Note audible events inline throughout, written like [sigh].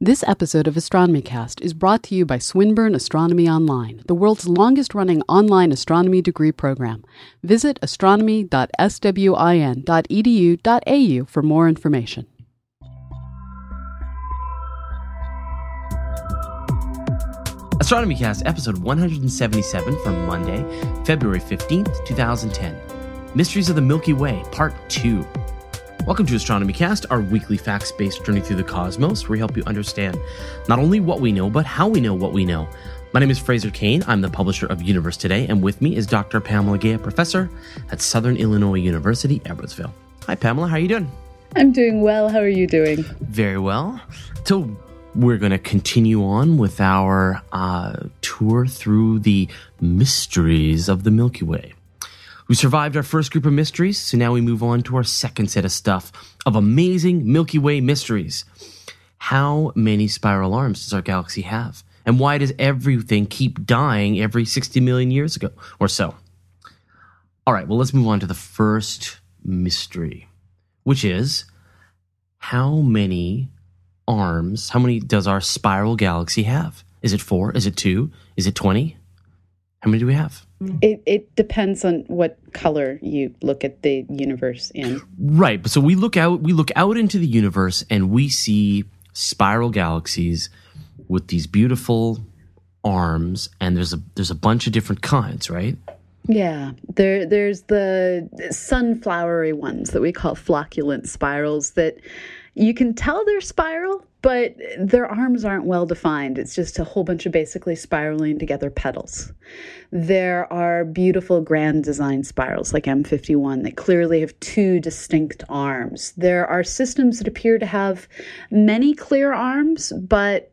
This episode of Astronomy Cast is brought to you by Swinburne Astronomy Online, the world's longest running online astronomy degree program. Visit astronomy.swin.edu.au for more information. Astronomy Cast, episode 177 for Monday, February 15th, 2010. Mysteries of the Milky Way, Part 2. Welcome to Astronomy Cast, our weekly facts based journey through the cosmos, where we help you understand not only what we know, but how we know what we know. My name is Fraser Cain. I'm the publisher of Universe Today, and with me is Dr. Pamela Gay, professor at Southern Illinois University, Edwardsville. Hi, Pamela. How are you doing? I'm doing well. How are you doing? Very well. So, we're going to continue on with our uh, tour through the mysteries of the Milky Way. We survived our first group of mysteries, so now we move on to our second set of stuff of amazing Milky Way mysteries. How many spiral arms does our galaxy have? And why does everything keep dying every 60 million years ago or so? All right, well, let's move on to the first mystery, which is how many arms, how many does our spiral galaxy have? Is it four? Is it two? Is it 20? How many do we have? It it depends on what color you look at the universe in. Right. But so we look out we look out into the universe and we see spiral galaxies with these beautiful arms and there's a there's a bunch of different kinds, right? Yeah, there there's the sunflowery ones that we call flocculent spirals that you can tell they're spiral, but their arms aren't well defined. It's just a whole bunch of basically spiraling together petals. There are beautiful grand design spirals like M51 that clearly have two distinct arms. There are systems that appear to have many clear arms, but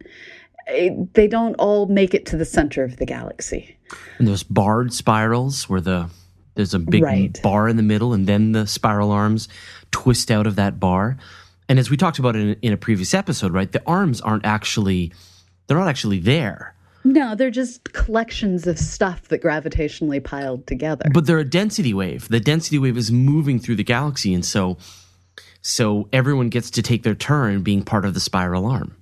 it, they don't all make it to the center of the galaxy. And those barred spirals where the there's a big right. bar in the middle and then the spiral arms twist out of that bar. And as we talked about in, in a previous episode, right, the arms aren't actually they're not actually there. No, they're just collections of stuff that gravitationally piled together. But they're a density wave. The density wave is moving through the galaxy, and so so everyone gets to take their turn being part of the spiral arm.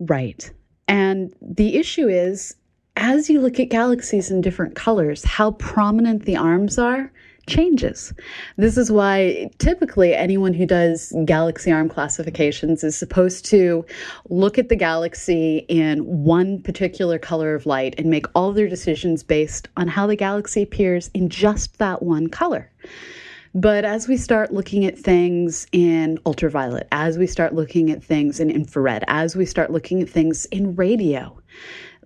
Right. And the issue is as you look at galaxies in different colors, how prominent the arms are changes. This is why typically anyone who does galaxy arm classifications is supposed to look at the galaxy in one particular color of light and make all their decisions based on how the galaxy appears in just that one color. But as we start looking at things in ultraviolet, as we start looking at things in infrared, as we start looking at things in radio,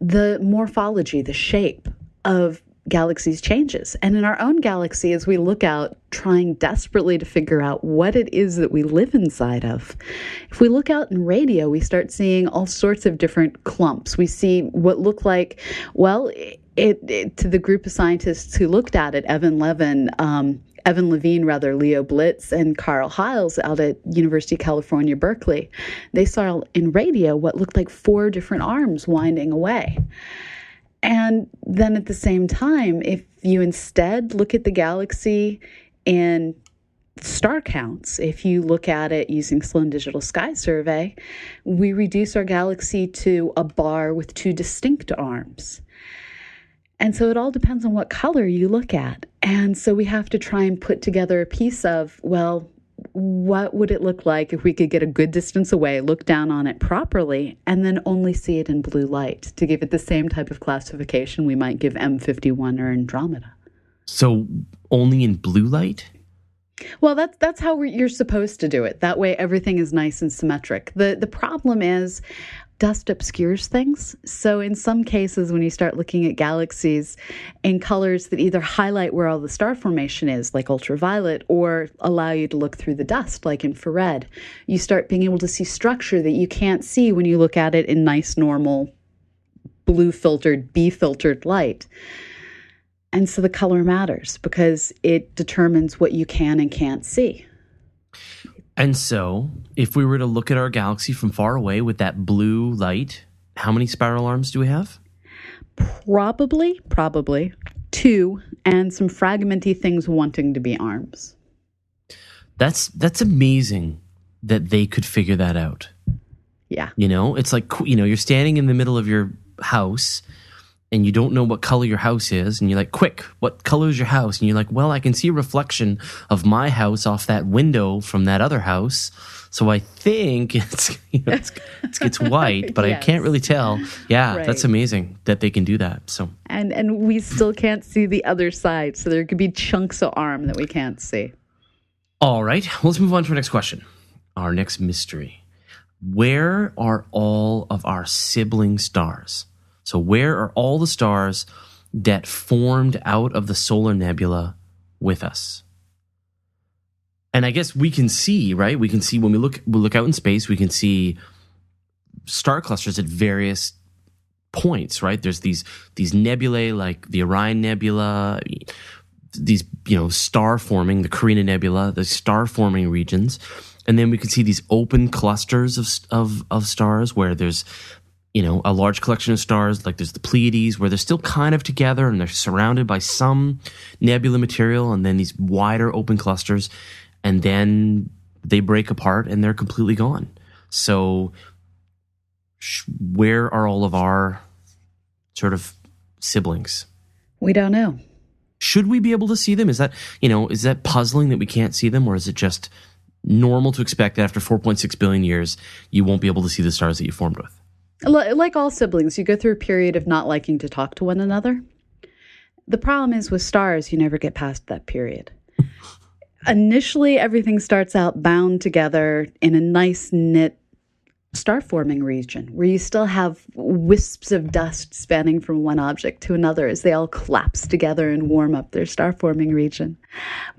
the morphology, the shape of galaxies changes. And in our own galaxy, as we look out, trying desperately to figure out what it is that we live inside of, if we look out in radio, we start seeing all sorts of different clumps. We see what look like, well, it, it to the group of scientists who looked at it, Evan Levin, um, Evan Levine, rather, Leo Blitz, and Carl Heiles out at University of California, Berkeley. They saw in radio what looked like four different arms winding away. And then at the same time, if you instead look at the galaxy in star counts, if you look at it using Sloan Digital Sky Survey, we reduce our galaxy to a bar with two distinct arms. And so it all depends on what color you look at. And so we have to try and put together a piece of, well, what would it look like if we could get a good distance away, look down on it properly, and then only see it in blue light to give it the same type of classification we might give M51 or Andromeda? So only in blue light? Well, that's that's how you're supposed to do it. That way, everything is nice and symmetric. the The problem is, dust obscures things. So, in some cases, when you start looking at galaxies in colors that either highlight where all the star formation is, like ultraviolet, or allow you to look through the dust, like infrared, you start being able to see structure that you can't see when you look at it in nice, normal, blue filtered, B filtered light. And so the color matters because it determines what you can and can't see. And so, if we were to look at our galaxy from far away with that blue light, how many spiral arms do we have? Probably, probably two, and some fragmenty things wanting to be arms. That's that's amazing that they could figure that out. Yeah. You know, it's like you know, you're standing in the middle of your house and you don't know what color your house is and you're like quick what color is your house? And you're like well i can see a reflection of my house off that window from that other house. So i think [laughs] it's you know, it's, it's, it's white but yes. i can't really tell. Yeah right. that's amazing that they can do that so. And and we still can't see the other side so there could be chunks of arm that we can't see. All right well, let's move on to our next question our next mystery. Where are all of our sibling stars so, where are all the stars that formed out of the solar nebula with us? And I guess we can see, right? We can see when we look we look out in space, we can see star clusters at various points, right? There's these these nebulae like the Orion Nebula, these you know star forming, the Carina Nebula, the star forming regions, and then we can see these open clusters of of of stars where there's you know, a large collection of stars, like there's the Pleiades, where they're still kind of together and they're surrounded by some nebula material, and then these wider open clusters, and then they break apart and they're completely gone. So, sh- where are all of our sort of siblings? We don't know. Should we be able to see them? Is that, you know, is that puzzling that we can't see them, or is it just normal to expect that after 4.6 billion years, you won't be able to see the stars that you formed with? Like all siblings, you go through a period of not liking to talk to one another. The problem is with stars, you never get past that period. [laughs] Initially, everything starts out bound together in a nice knit star forming region where you still have wisps of dust spanning from one object to another as they all collapse together and warm up their star forming region.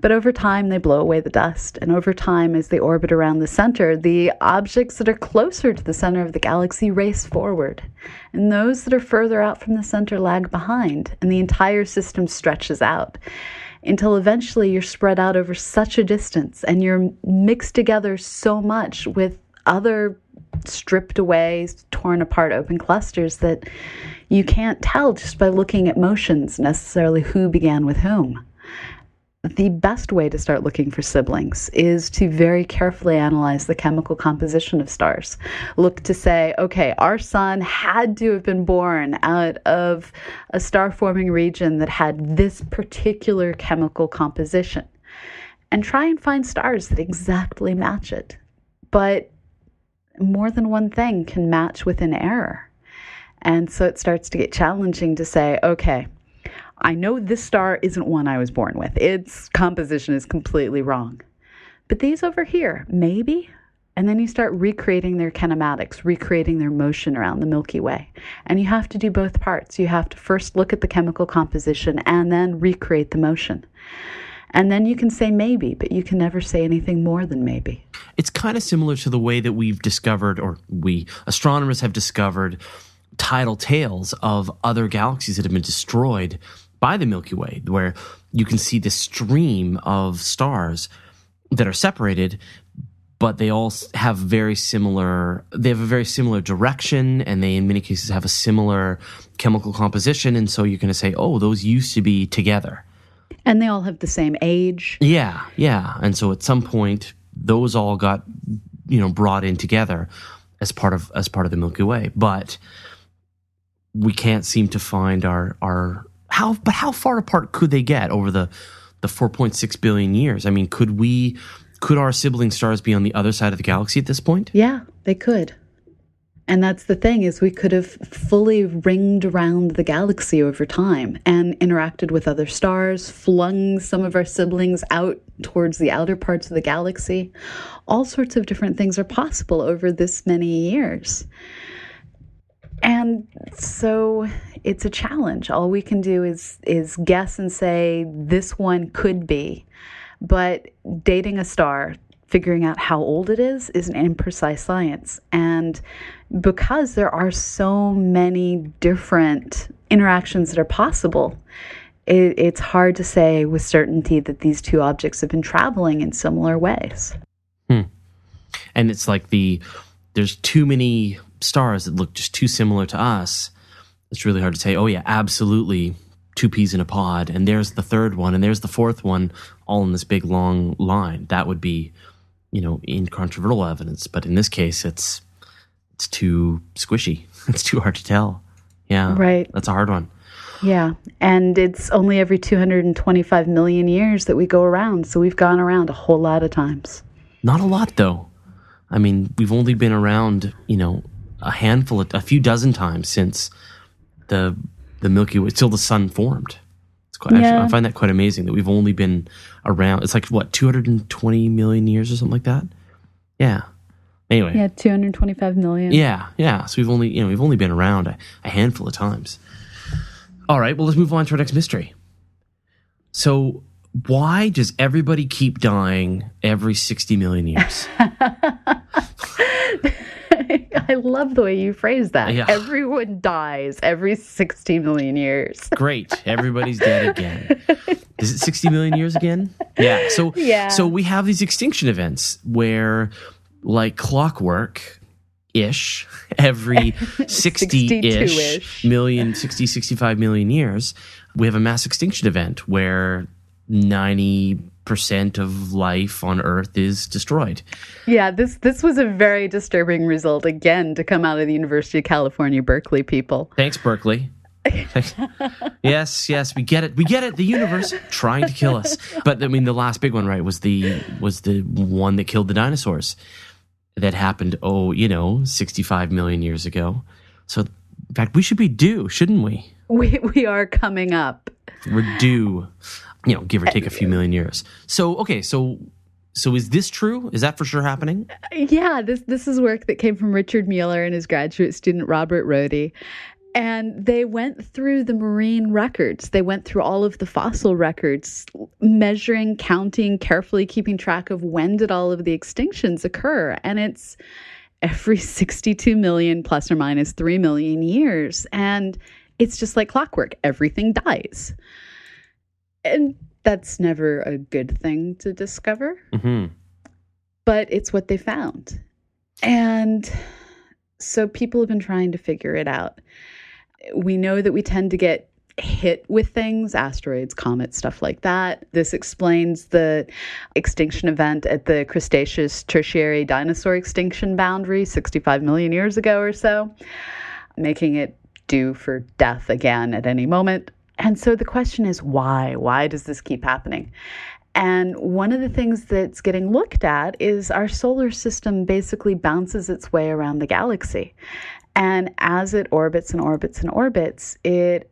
But over time, they blow away the dust. And over time, as they orbit around the center, the objects that are closer to the center of the galaxy race forward. And those that are further out from the center lag behind. And the entire system stretches out until eventually you're spread out over such a distance and you're mixed together so much with other stripped away, torn apart open clusters that you can't tell just by looking at motions necessarily who began with whom. The best way to start looking for siblings is to very carefully analyze the chemical composition of stars. Look to say, okay, our sun had to have been born out of a star forming region that had this particular chemical composition. And try and find stars that exactly match it. But more than one thing can match with an error. And so it starts to get challenging to say, okay, I know this star isn't one I was born with. Its composition is completely wrong. But these over here, maybe? And then you start recreating their kinematics, recreating their motion around the Milky Way. And you have to do both parts. You have to first look at the chemical composition and then recreate the motion. And then you can say maybe, but you can never say anything more than maybe. It's kind of similar to the way that we've discovered, or we astronomers have discovered, tidal tails of other galaxies that have been destroyed by the Milky Way, where you can see this stream of stars that are separated, but they all have very similar they have a very similar direction and they in many cases have a similar chemical composition and so you're going to say oh those used to be together and they all have the same age. Yeah, yeah. And so at some point, those all got, you know, brought in together as part of as part of the Milky Way. But we can't seem to find our our how but how far apart could they get over the the 4.6 billion years? I mean, could we could our sibling stars be on the other side of the galaxy at this point? Yeah, they could. And that's the thing is we could have fully ringed around the galaxy over time and interacted with other stars, flung some of our siblings out towards the outer parts of the galaxy. All sorts of different things are possible over this many years. And so it's a challenge. All we can do is is guess and say this one could be. But dating a star figuring out how old it is is an imprecise science. And because there are so many different interactions that are possible, it, it's hard to say with certainty that these two objects have been traveling in similar ways. Hmm. And it's like the there's too many stars that look just too similar to us. It's really hard to say, oh, yeah, absolutely two peas in a pod, and there's the third one, and there's the fourth one, all in this big long line. That would be you know, incontrovertible evidence. But in this case, it's it's too squishy. [laughs] It's too hard to tell. Yeah. Right. That's a hard one. Yeah. And it's only every 225 million years that we go around. So we've gone around a whole lot of times. Not a lot, though. I mean, we've only been around, you know, a handful, of, a few dozen times since the the Milky Way, till the sun formed. Quite, Yeah. actually, I find that quite amazing that we've only been around. It's like what 220 million years or something like that. Yeah. Anyway. Yeah, 225 million. Yeah, yeah. So we've only, you know, we've only been around a, a handful of times. All right, well, let's move on to our next mystery. So, why does everybody keep dying every 60 million years? [laughs] [laughs] I love the way you phrase that. Yeah. [sighs] Everyone dies every 60 million years. [laughs] Great, everybody's dead again. Is it 60 million years again? Yeah. So, Yeah. so we have these extinction events where, like clockwork, ish every [laughs] 60 ish 62-ish. million 60 65 million years we have a mass extinction event where 90% of life on earth is destroyed. Yeah, this this was a very disturbing result again to come out of the University of California Berkeley people. thanks berkeley. [laughs] Yes yes we get it we get it. The universe trying to kill us. But i mean the last big one right was the was the one that killed the dinosaurs that happened oh you know 65 million years ago. So in fact we should be due shouldn't we? We we are coming up. we're due, you know, give or take a few million years. So, okay, so so is this true? Is that for sure happening? Yeah, this this is work that came from Richard Muller and his graduate student Robert Rohde. And they went through the marine records. They went through all of the fossil records, measuring, counting, carefully keeping track of when did all of the extinctions occur. And it's every [laughs] 62 million plus or minus 3 million years. And it's just like clockwork, everything dies. And that's never a good thing to discover hmm but it's what they found. And so people have been trying to figure it out. We know that we tend to get hit with things, asteroids, comets, stuff like that. This explains the extinction event at the Cretaceous Tertiary dinosaur extinction boundary 65 million years ago or so, making it due for death again at any moment. And so the question is why? Why does this keep happening? And one of the things that's getting looked at is our solar system basically bounces its way around the galaxy. And as it orbits and orbits and orbits, it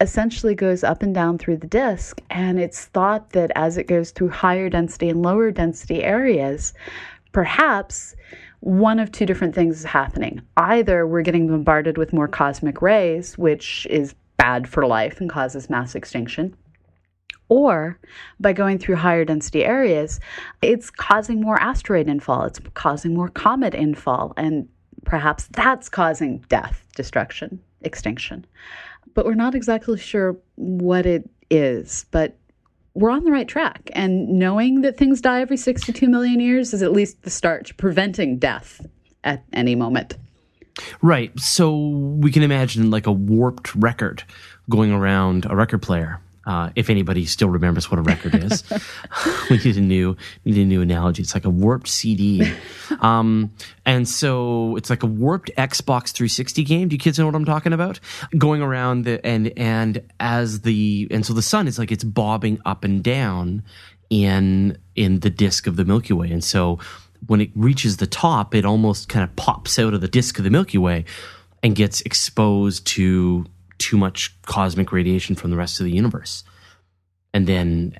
essentially goes up and down through the disk. And it's thought that as it goes through higher density and lower density areas, perhaps one of two different things is happening. Either we're getting bombarded with more cosmic rays, which is bad for life and causes mass extinction, or by going through higher density areas, it's causing more asteroid infall, it's causing more comet infall, and perhaps that's causing death, destruction, extinction. But we're not exactly sure what it is, but we're on the right track. And knowing that things die every 62 million years is at least the start to preventing death at any moment. Right. So we can imagine like a warped record going around a record player. Uh, if anybody still remembers what a record is, [laughs] [laughs] we need a new need a new analogy. It's like a warped CD, [laughs] um, and so it's like a warped Xbox 360 game. Do you kids know what I'm talking about? Going around the and and as the and so the sun is like it's bobbing up and down in in the disk of the Milky Way, and so when it reaches the top, it almost kind of pops out of the disk of the Milky Way and gets exposed to too much cosmic radiation from the rest of the universe. And then,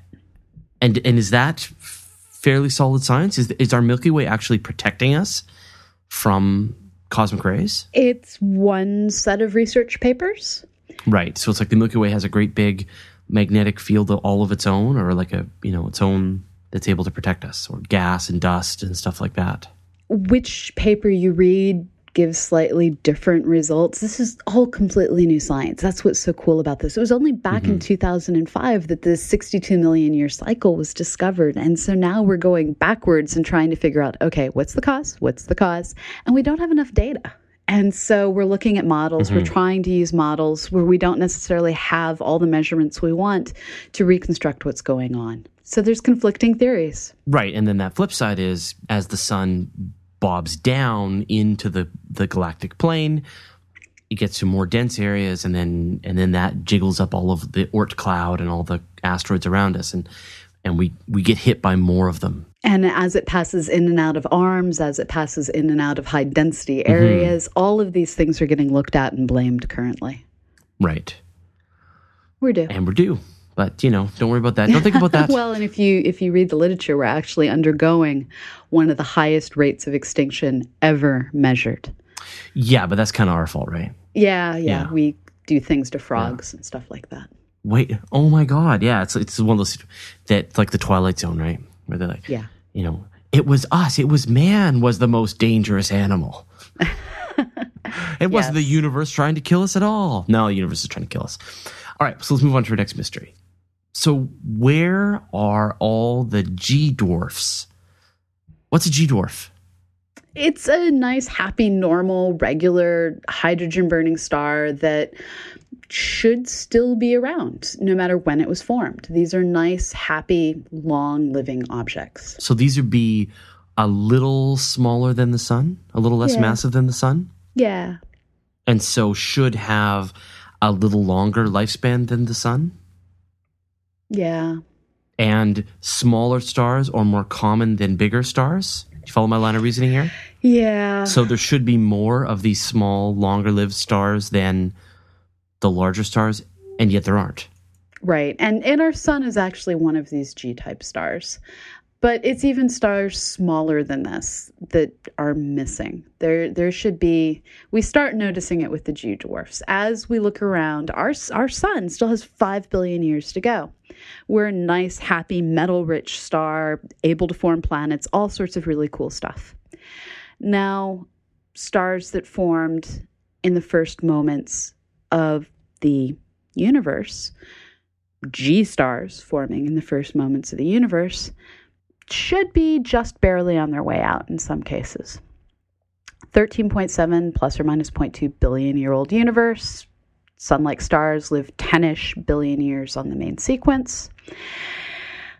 and and is that fairly solid science? Is is our Milky Way actually protecting us from cosmic rays? It's one set of research papers. Right. So it's like the Milky Way has a great big magnetic field all of its own, or like a you know its own that's able to protect us, or gas and dust and stuff like that. which paper you read gives slightly different results. This is all completely new science. That's what's so cool about this. It was only back in mm-hmm. 2005 that the 62 million year cycle was discovered. And so now we're going backwards and trying to figure out okay, what's the cause? What's the cause? And we don't have enough data. And so we're looking at models. We're mm-hmm. trying to use models where we don't necessarily have all the measurements we want to reconstruct what's going on. So there's conflicting theories. Right. And then that flip side is as the sun bobs down into the the galactic plane. It gets to more dense areas, and then and then that jiggles up all of the Oort cloud and all the asteroids around us, and and we we get hit by more of them. And as it passes in and out of arms, as it passes in and out of high density areas, mm-hmm. all of these things are getting looked at and blamed currently. Right. We're due. And we're due. But you know, don't worry about that. Don't think about that. [laughs] well, and if you if you read the literature, we're actually undergoing one of the highest rates of extinction ever measured. Yeah, but that's kind of our fault, right? Yeah, yeah, yeah. We do things to frogs yeah. and stuff like that. Wait, oh my god, yeah, it's it's one of those that like the Twilight Zone, right? Where they're like, yeah, you know, it was us, it was man was the most dangerous animal. [laughs] it wasn't the universe trying to kill us at all. No, the universe is trying to kill us. All right, so let's move on to our next mystery. So, where are all the G dwarfs? What's a G dwarf? It's a nice, happy, normal, regular hydrogen burning star that should still be around no matter when it was formed. These are nice, happy, long living objects. So, these would be a little smaller than the sun, a little less yeah. massive than the sun? Yeah. And so, should have a little longer lifespan than the sun? Yeah. And smaller stars are more common than bigger stars? Do you follow my line of reasoning here? Yeah. So there should be more of these small, longer lived stars than the larger stars, and yet there aren't. Right. And and our sun is actually one of these G type stars. But it's even stars smaller than this that are missing. There, there should be. We start noticing it with the G dwarfs as we look around. Our our sun still has five billion years to go. We're a nice, happy, metal-rich star, able to form planets, all sorts of really cool stuff. Now, stars that formed in the first moments of the universe, G stars forming in the first moments of the universe should be just barely on their way out in some cases. 13.7 plus or minus 0.2 billion year old universe. Sun like stars live 10 ish billion years on the main sequence.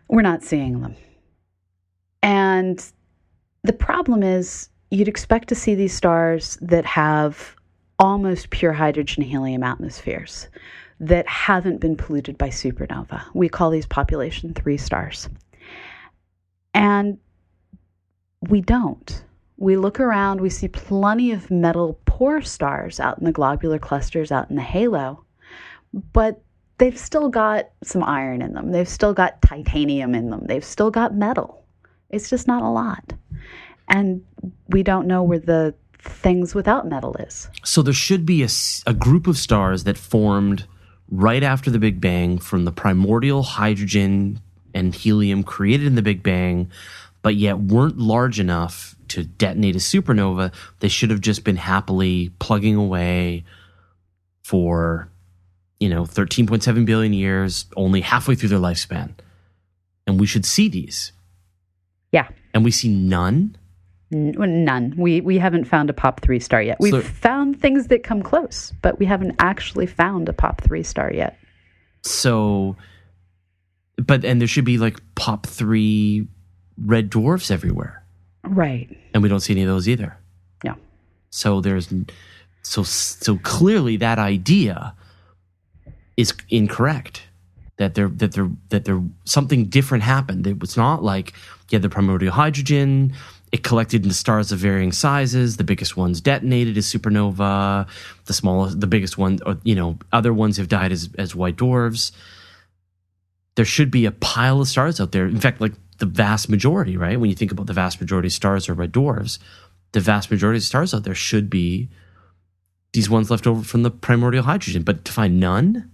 We're not seeing them. And the problem is, you'd expect to see these stars that have almost pure hydrogen helium atmospheres that haven't been polluted by supernova. We call these population three stars. And we don't. We look around, we see plenty of metal poor stars out in the globular clusters, out in the halo, but they've still got some iron in them. They've still got titanium in them. They've still got metal. It's just not a lot. And we don't know where the things without metal is. So there should be a, a group of stars that formed right after the Big Bang from the primordial hydrogen and helium created in the Big Bang, but yet weren't large enough to detonate a supernova. They should have just been happily plugging away for, you know, 13.7 billion years, only halfway through their lifespan. And we should see these. Yeah. And we see none. None. We we haven't found a pop three star yet. We've so, found things that come close, but we haven't actually found a pop three star yet. So but and there should be like pop three red dwarfs everywhere. Right. And we don't see any of those either. Yeah. So there's so so clearly that idea is incorrect. That there that there that there something different happened. It was not like you had the primordial hydrogen. It collected into stars of varying sizes. The biggest ones detonated as supernova. The smallest, the biggest one, or, you know, other ones have died as as white dwarfs there should be a pile of stars out there. In fact, like the vast majority, right? When you think about the vast majority of stars are red dwarfs, the vast majority of stars out there should be these ones left over from the primordial hydrogen. But to find none,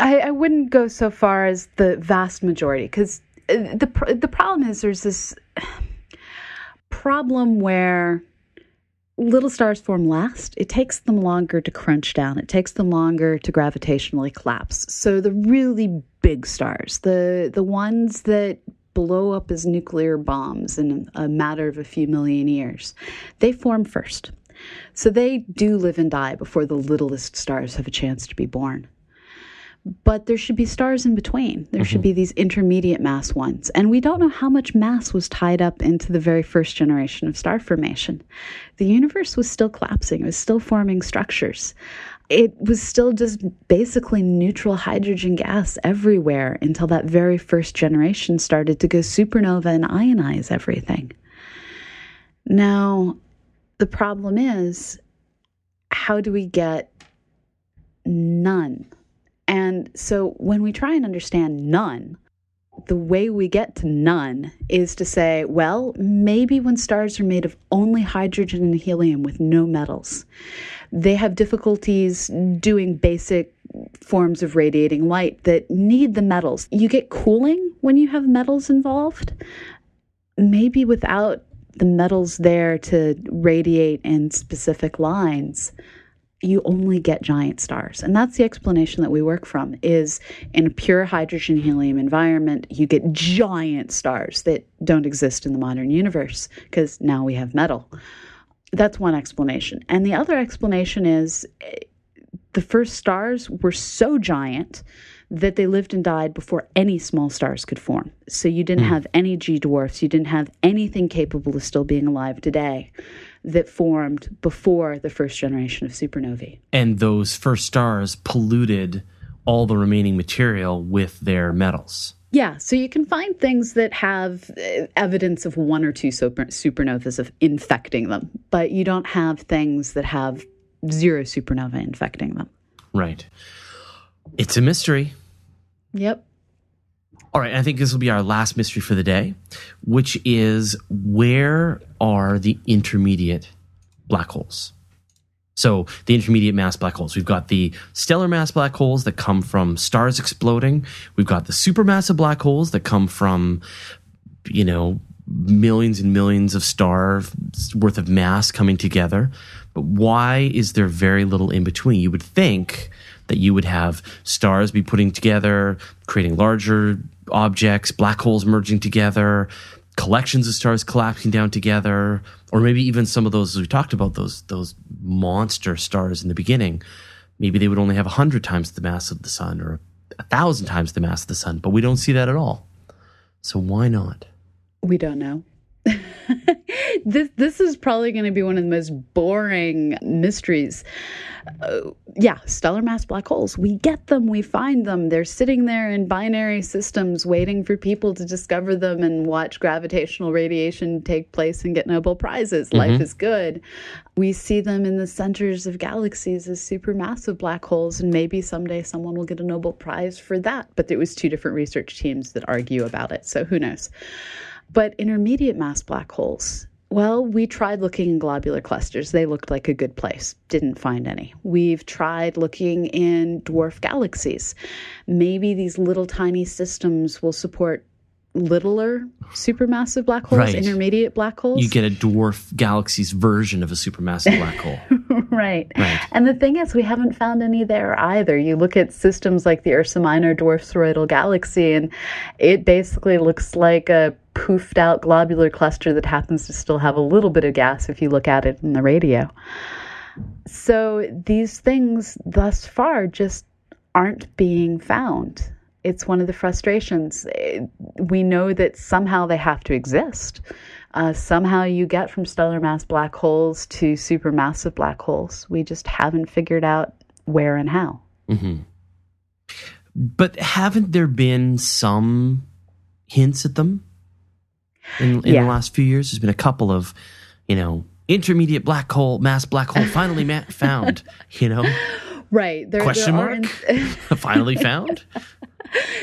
I, I wouldn't go so far as the vast majority because uh, the the problem is there's this [sighs] problem where little stars form last. It takes them longer to crunch down. It takes them longer to gravitationally collapse. So the really big stars, the the ones that blow up as nuclear bombs in a matter of a few million years, they form first. So they do live and die before the littlest stars have a chance to be born. But there should be stars in between. There mm-hmm. should be these intermediate mass ones. And we don't know how much mass was tied up into the very first generation of star formation. The universe was still collapsing, it was still forming structures. It was still just basically neutral hydrogen gas everywhere until that very first generation started to go supernova and ionize everything. Now, the problem is how do we get none? And so when we try and understand none, the way we get to none is to say, well, maybe when stars are made of only hydrogen and helium with no metals, they have difficulties doing basic forms of radiating light that need the metals. You get cooling when you have metals involved. Maybe without the metals there to radiate in specific lines, you only get giant stars. And that's the explanation that we work from is in a pure hydrogen helium environment, you get giant stars that don't exist in the modern universe because now we have metal. That's one explanation. And the other explanation is eh, the first stars were so giant that they lived and died before any small stars could form. So you didn't mm. have any G dwarfs, you didn't have anything capable of still being alive today that formed before the first generation of supernovae. And those first stars polluted all the remaining material with their metals. Yeah, so you can find things that have uh, evidence of one or two super, supernovas of infecting them, but you don't have things that have zero supernova infecting them. Right. It's a mystery. Yep. All right, I think this will be our last mystery for the day, which is where are the intermediate black holes? So, the intermediate mass black holes. We've got the stellar mass black holes that come from stars exploding. We've got the supermassive black holes that come from, you know, millions and millions of stars worth of mass coming together. But why is there very little in between? You would think that you would have stars be putting together, creating larger objects, black holes merging together, collections of stars collapsing down together, or maybe even some of those we talked about those those monster stars in the beginning. Maybe they would only have hundred times the mass of the sun, or a thousand times the mass of the sun, but we don't see that at all. So why not? We don't know. [laughs] this this is probably going to be one of the most boring mysteries. Uh, yeah, stellar mass black holes. We get them, we find them. They're sitting there in binary systems waiting for people to discover them and watch gravitational radiation take place and get Nobel prizes. Mm-hmm. Life is good. We see them in the centers of galaxies as supermassive black holes and maybe someday someone will get a Nobel prize for that. But it was two different research teams that argue about it. So who knows? But intermediate mass black holes, well, we tried looking in globular clusters. They looked like a good place. Didn't find any. We've tried looking in dwarf galaxies. Maybe these little tiny systems will support littler supermassive black holes, right. intermediate black holes. You get a dwarf galaxy's version of a supermassive black hole. [laughs] right. right. And the thing is, we haven't found any there either. You look at systems like the Ursa Minor dwarf spheroidal galaxy, and it basically looks like a poofed out globular cluster that happens to still have a little bit of gas if you look at it in the radio. So these things thus far just aren't being found it's one of the frustrations. We know that somehow they have to exist. Uh, somehow you get from stellar mass black holes to supermassive black holes. We just haven't figured out where and how. Mm-hmm. But haven't there been some hints at them in, in yeah. the last few years? There's been a couple of, you know, intermediate black hole, mass black hole finally ma- [laughs] found, you know? Right. There, Question there mark? [laughs] [laughs] finally found?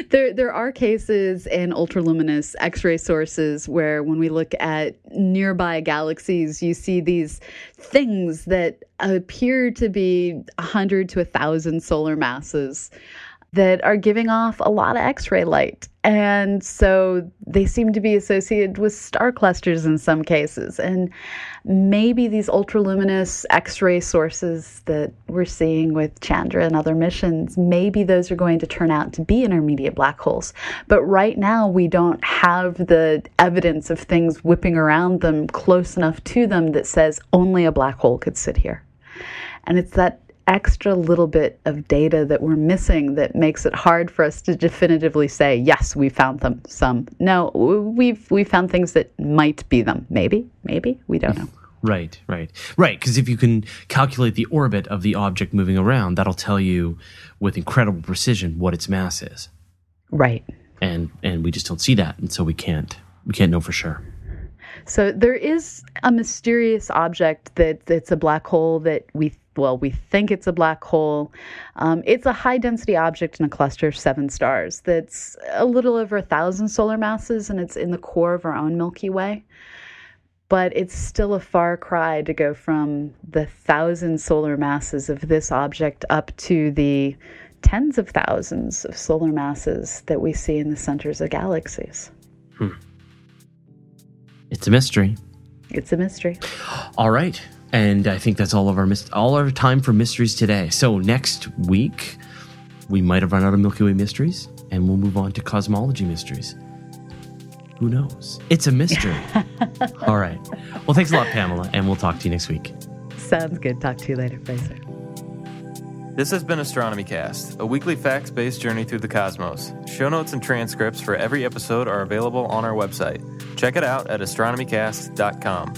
there there are cases in ultraluminous X-ray sources where when we look at nearby galaxies, you see these things that appear to be 100 to 1,000 solar masses that are giving off a lot of X ray light. And so they seem to be associated with star clusters in some cases. And maybe these ultraluminous X ray sources that we're seeing with Chandra and other missions, maybe those are going to turn out to be intermediate black holes. But right now, we don't have the evidence of things whipping around them close enough to them that says only a black hole could sit here. And it's that extra little bit of data that we're missing that makes it hard for us to definitively say yes we found them some. No we've we found things that might be them. Maybe maybe we don't know. Right right. Right because if you can calculate the orbit of the object moving around that'll tell you with incredible precision what its mass is. Right. And and we just don't see that and so we can't we can't know for sure. So there is a mysterious object that that's a black hole that we well we think it's a black hole. Um, it's a high density object in a cluster of seven stars that's a little over a thousand solar masses, and it's in the core of our own Milky Way. But it's still a far cry to go from the thousand solar masses of this object up to the tens of thousands of solar masses that we see in the centers of galaxies. Hmm. It's a mystery. It's a mystery. All right. And I think that's all of our mis- all our time for mysteries today. So next week we might have run out of Milky Way mysteries and we'll move on to cosmology mysteries. Who knows? It's a mystery. [laughs] all right. Well, thanks a lot, Pamela, and we'll talk to you next week. Sounds good. Talk to you later, Fraser. This has been Astronomy Cast, a weekly facts based journey through the cosmos. Show notes and transcripts for every episode are available on our website. Check it out at astronomycast.com.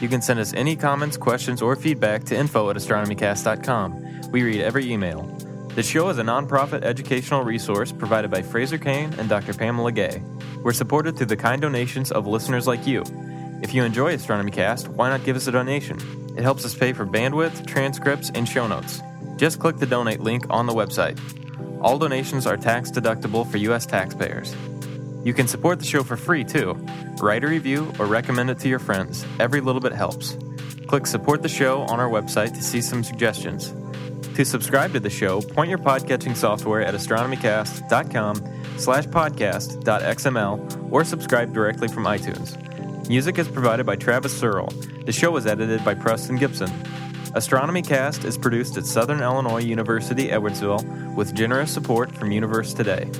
You can send us any comments, questions, or feedback to info at astronomycast.com. We read every email. The show is a nonprofit educational resource provided by Fraser Cain and Dr. Pamela Gay. We're supported through the kind donations of listeners like you. If you enjoy Astronomy Cast, why not give us a donation? It helps us pay for bandwidth, transcripts, and show notes. Just click the donate link on the website. All donations are tax deductible for U.S. taxpayers. You can support the show for free too. Write a review or recommend it to your friends. Every little bit helps. Click support the show on our website to see some suggestions. To subscribe to the show, point your podcatching software at astronomycast.com slash podcast.xml or subscribe directly from iTunes. Music is provided by Travis Searle. The show is edited by Preston Gibson. Astronomy Cast is produced at Southern Illinois University, Edwardsville, with generous support from Universe Today.